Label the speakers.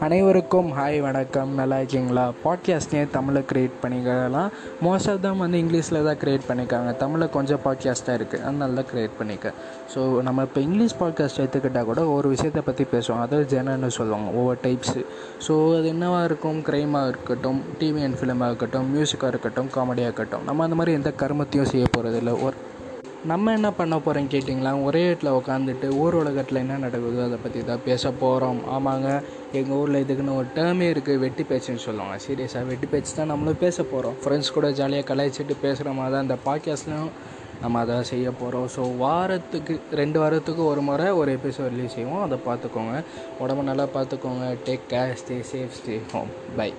Speaker 1: அனைவருக்கும் ஹாய் வணக்கம். நல்லா இருக்கீங்களா? பாட்காஸ்ட்னே தமிழை க்ரியேட் பண்ணிக்கலாம் மோஸ்ட் ஆஃப் தம் வந்து இங்கிலீஷில் தான் க்ரியேட் பண்ணியிருக்காங்க தமிழில் கொஞ்சம் பாட்காஸ்ட்டாக தான் இருக்குது அதனால தான் க்ரியேட் பண்ணிக்க. ஸோ நம்ம இப்போ இங்கிலீஷ் பாட்காஸ்ட் எடுத்துக்கிட்டால் கூட ஒரு விஷயத்தை பற்றி பேசுவோம். அதாவது ஜெனர்னு சொல்லுவாங்க. ஒவ்வொரு டைப்ஸு ஸோ அது என்னவாக இருக்கும்? க்ரைமாக இருக்கட்டும் டிவி அண்ட் ஃபிலிமாக இருக்கட்டும் மியூசிக்காக இருக்கட்டும் காமெடியாக இருக்கட்டும். நம்ம அந்த மாதிரி எந்த கர்மத்தையும் செய்ய போகிறதில்ல ஒரு நம்ம என்ன பண்ண போகிறோம் கேட்டிங்களா? ஒரே இடத்துல உட்காந்துட்டு ஊர் உலகத்தில் என்ன நடக்குதோ அதை பற்றி தான் பேச போகிறோம் ஆமாங்க எங்கள் ஊரில் இதுக்குன்னு ஒரு டேர்மே இருக்குது வெட்டி பேச்சுன்னு சொல்லுவாங்க. சீரியஸாக வெட்டி பேச்சு தான் நம்மளும் பேச போகிறோம் ஃப்ரெண்ட்ஸ் கூட ஜாலியாக கலாய்ச்சிட்டு பேசுகிற மாதிரி தான் இந்த பாட்காஸ்ட்லையும் நம்ம அதை செய்ய போகிறோம் ஸோ வாரத்துக்கு ரெண்டு வாரத்துக்கு ஒரு முறை ஒரு எபிசோட் ரிலீஸ் செய்வோம். அதை பார்த்துக்கோங்க. உடம்பு நல்லா பார்த்துக்கோங்க. Take care stay safe stay home bye